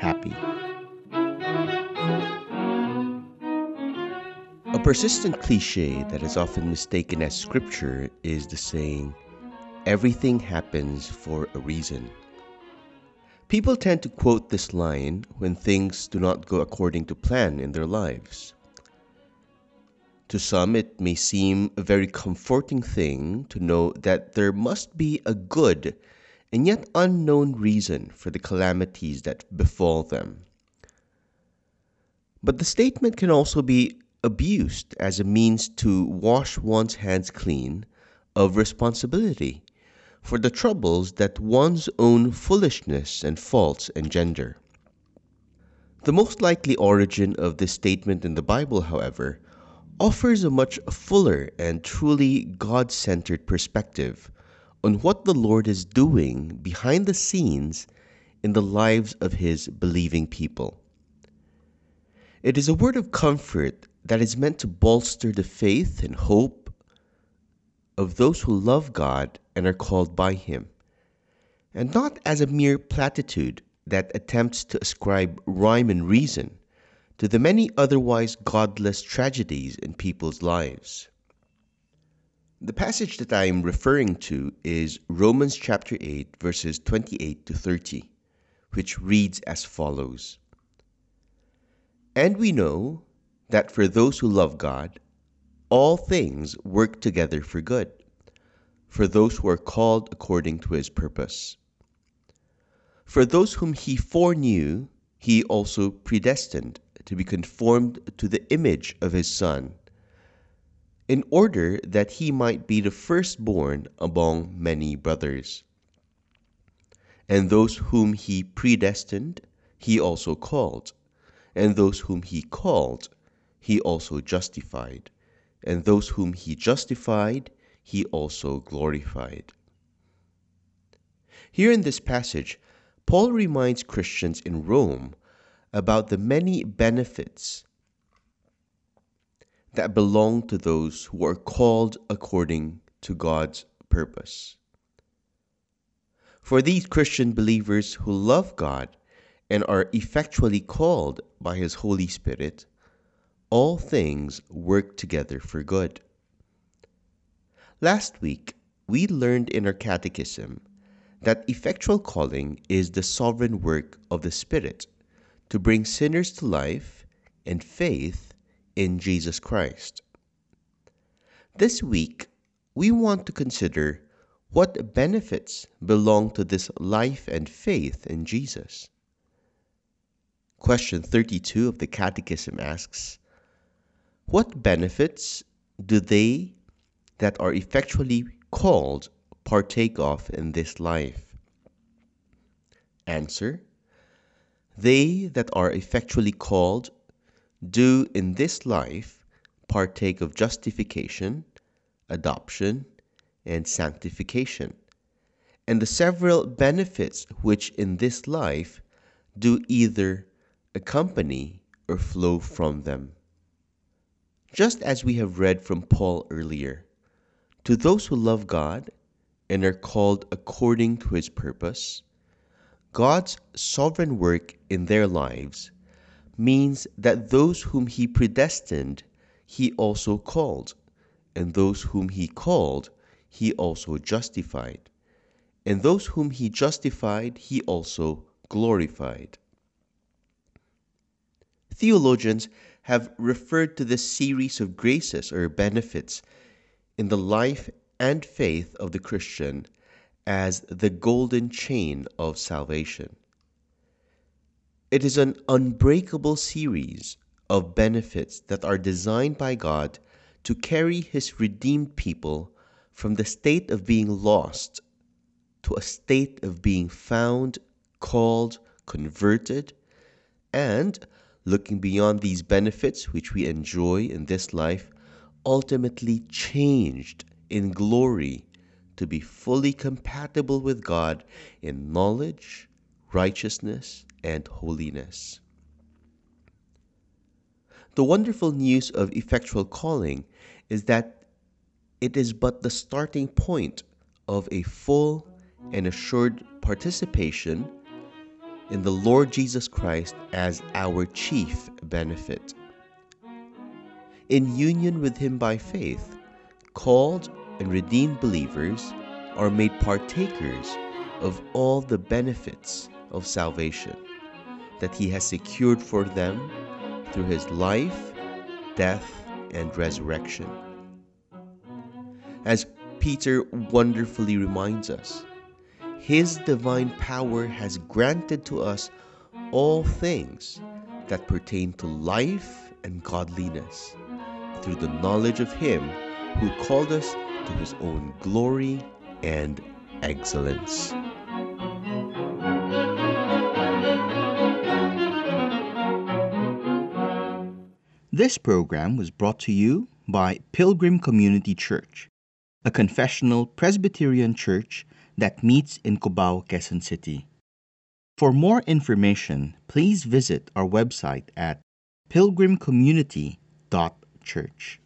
happy. A persistent cliche that is often mistaken as scripture is the saying, Everything happens for a reason. People tend to quote this line when things do not go according to plan in their lives. To some, it may seem a very comforting thing to know that there must be a good and yet unknown reason for the calamities that befall them. But the statement can also be abused as a means to wash one's hands clean of responsibility for the troubles that one's own foolishness and faults engender. The most likely origin of this statement in the Bible, however, offers a much fuller and truly God centered perspective on what the Lord is doing behind the scenes in the lives of His believing people. It is a word of comfort that is meant to bolster the faith and hope of those who love God and are called by Him, and not as a mere platitude that attempts to ascribe rhyme and reason to the many otherwise godless tragedies in people's lives. The passage that I am referring to is Romans chapter 8, verses 28 to 30, which reads as follows And we know that for those who love God, all things work together for good, for those who are called according to his purpose. For those whom he foreknew, he also predestined to be conformed to the image of his Son, in order that he might be the firstborn among many brothers. And those whom he predestined, he also called. And those whom he called, he also justified, and those whom he justified, he also glorified. Here in this passage, Paul reminds Christians in Rome about the many benefits that belong to those who are called according to God's purpose. For these Christian believers who love God and are effectually called by His Holy Spirit, all things work together for good. Last week, we learned in our catechism that effectual calling is the sovereign work of the Spirit to bring sinners to life and faith in Jesus Christ. This week, we want to consider what benefits belong to this life and faith in Jesus. Question 32 of the Catechism asks what benefits do they that are effectually called partake of in this life? Answer They that are effectually called do in this life partake of justification, adoption, and sanctification, and the several benefits which in this life do either accompany or flow from them. Just as we have read from Paul earlier, to those who love God and are called according to his purpose, God's sovereign work in their lives means that those whom he predestined, he also called, and those whom he called, he also justified, and those whom he justified, he also glorified. Theologians have referred to this series of graces or benefits in the life and faith of the Christian as the golden chain of salvation. It is an unbreakable series of benefits that are designed by God to carry His redeemed people from the state of being lost to a state of being found, called, converted, and, looking beyond these benefits which we enjoy in this life, ultimately changed in glory to be fully compatible with God in knowledge, righteousness, and holiness. The wonderful news of effectual calling is that it is but the starting point of a full and assured participation in the Lord Jesus Christ as our chief benefit. In union with Him by faith, called and redeemed believers are made partakers of all the benefits of salvation that He has secured for them through His life, death, and resurrection. As Peter wonderfully reminds us, His divine power has granted to us all things that pertain to life and godliness through the knowledge of Him who called us to His own glory and excellence. This program was brought to you by Pilgrim Community Church, a confessional Presbyterian church that meets in Cubao, Quezon City. For more information, please visit our website at pilgrimcommunity.church.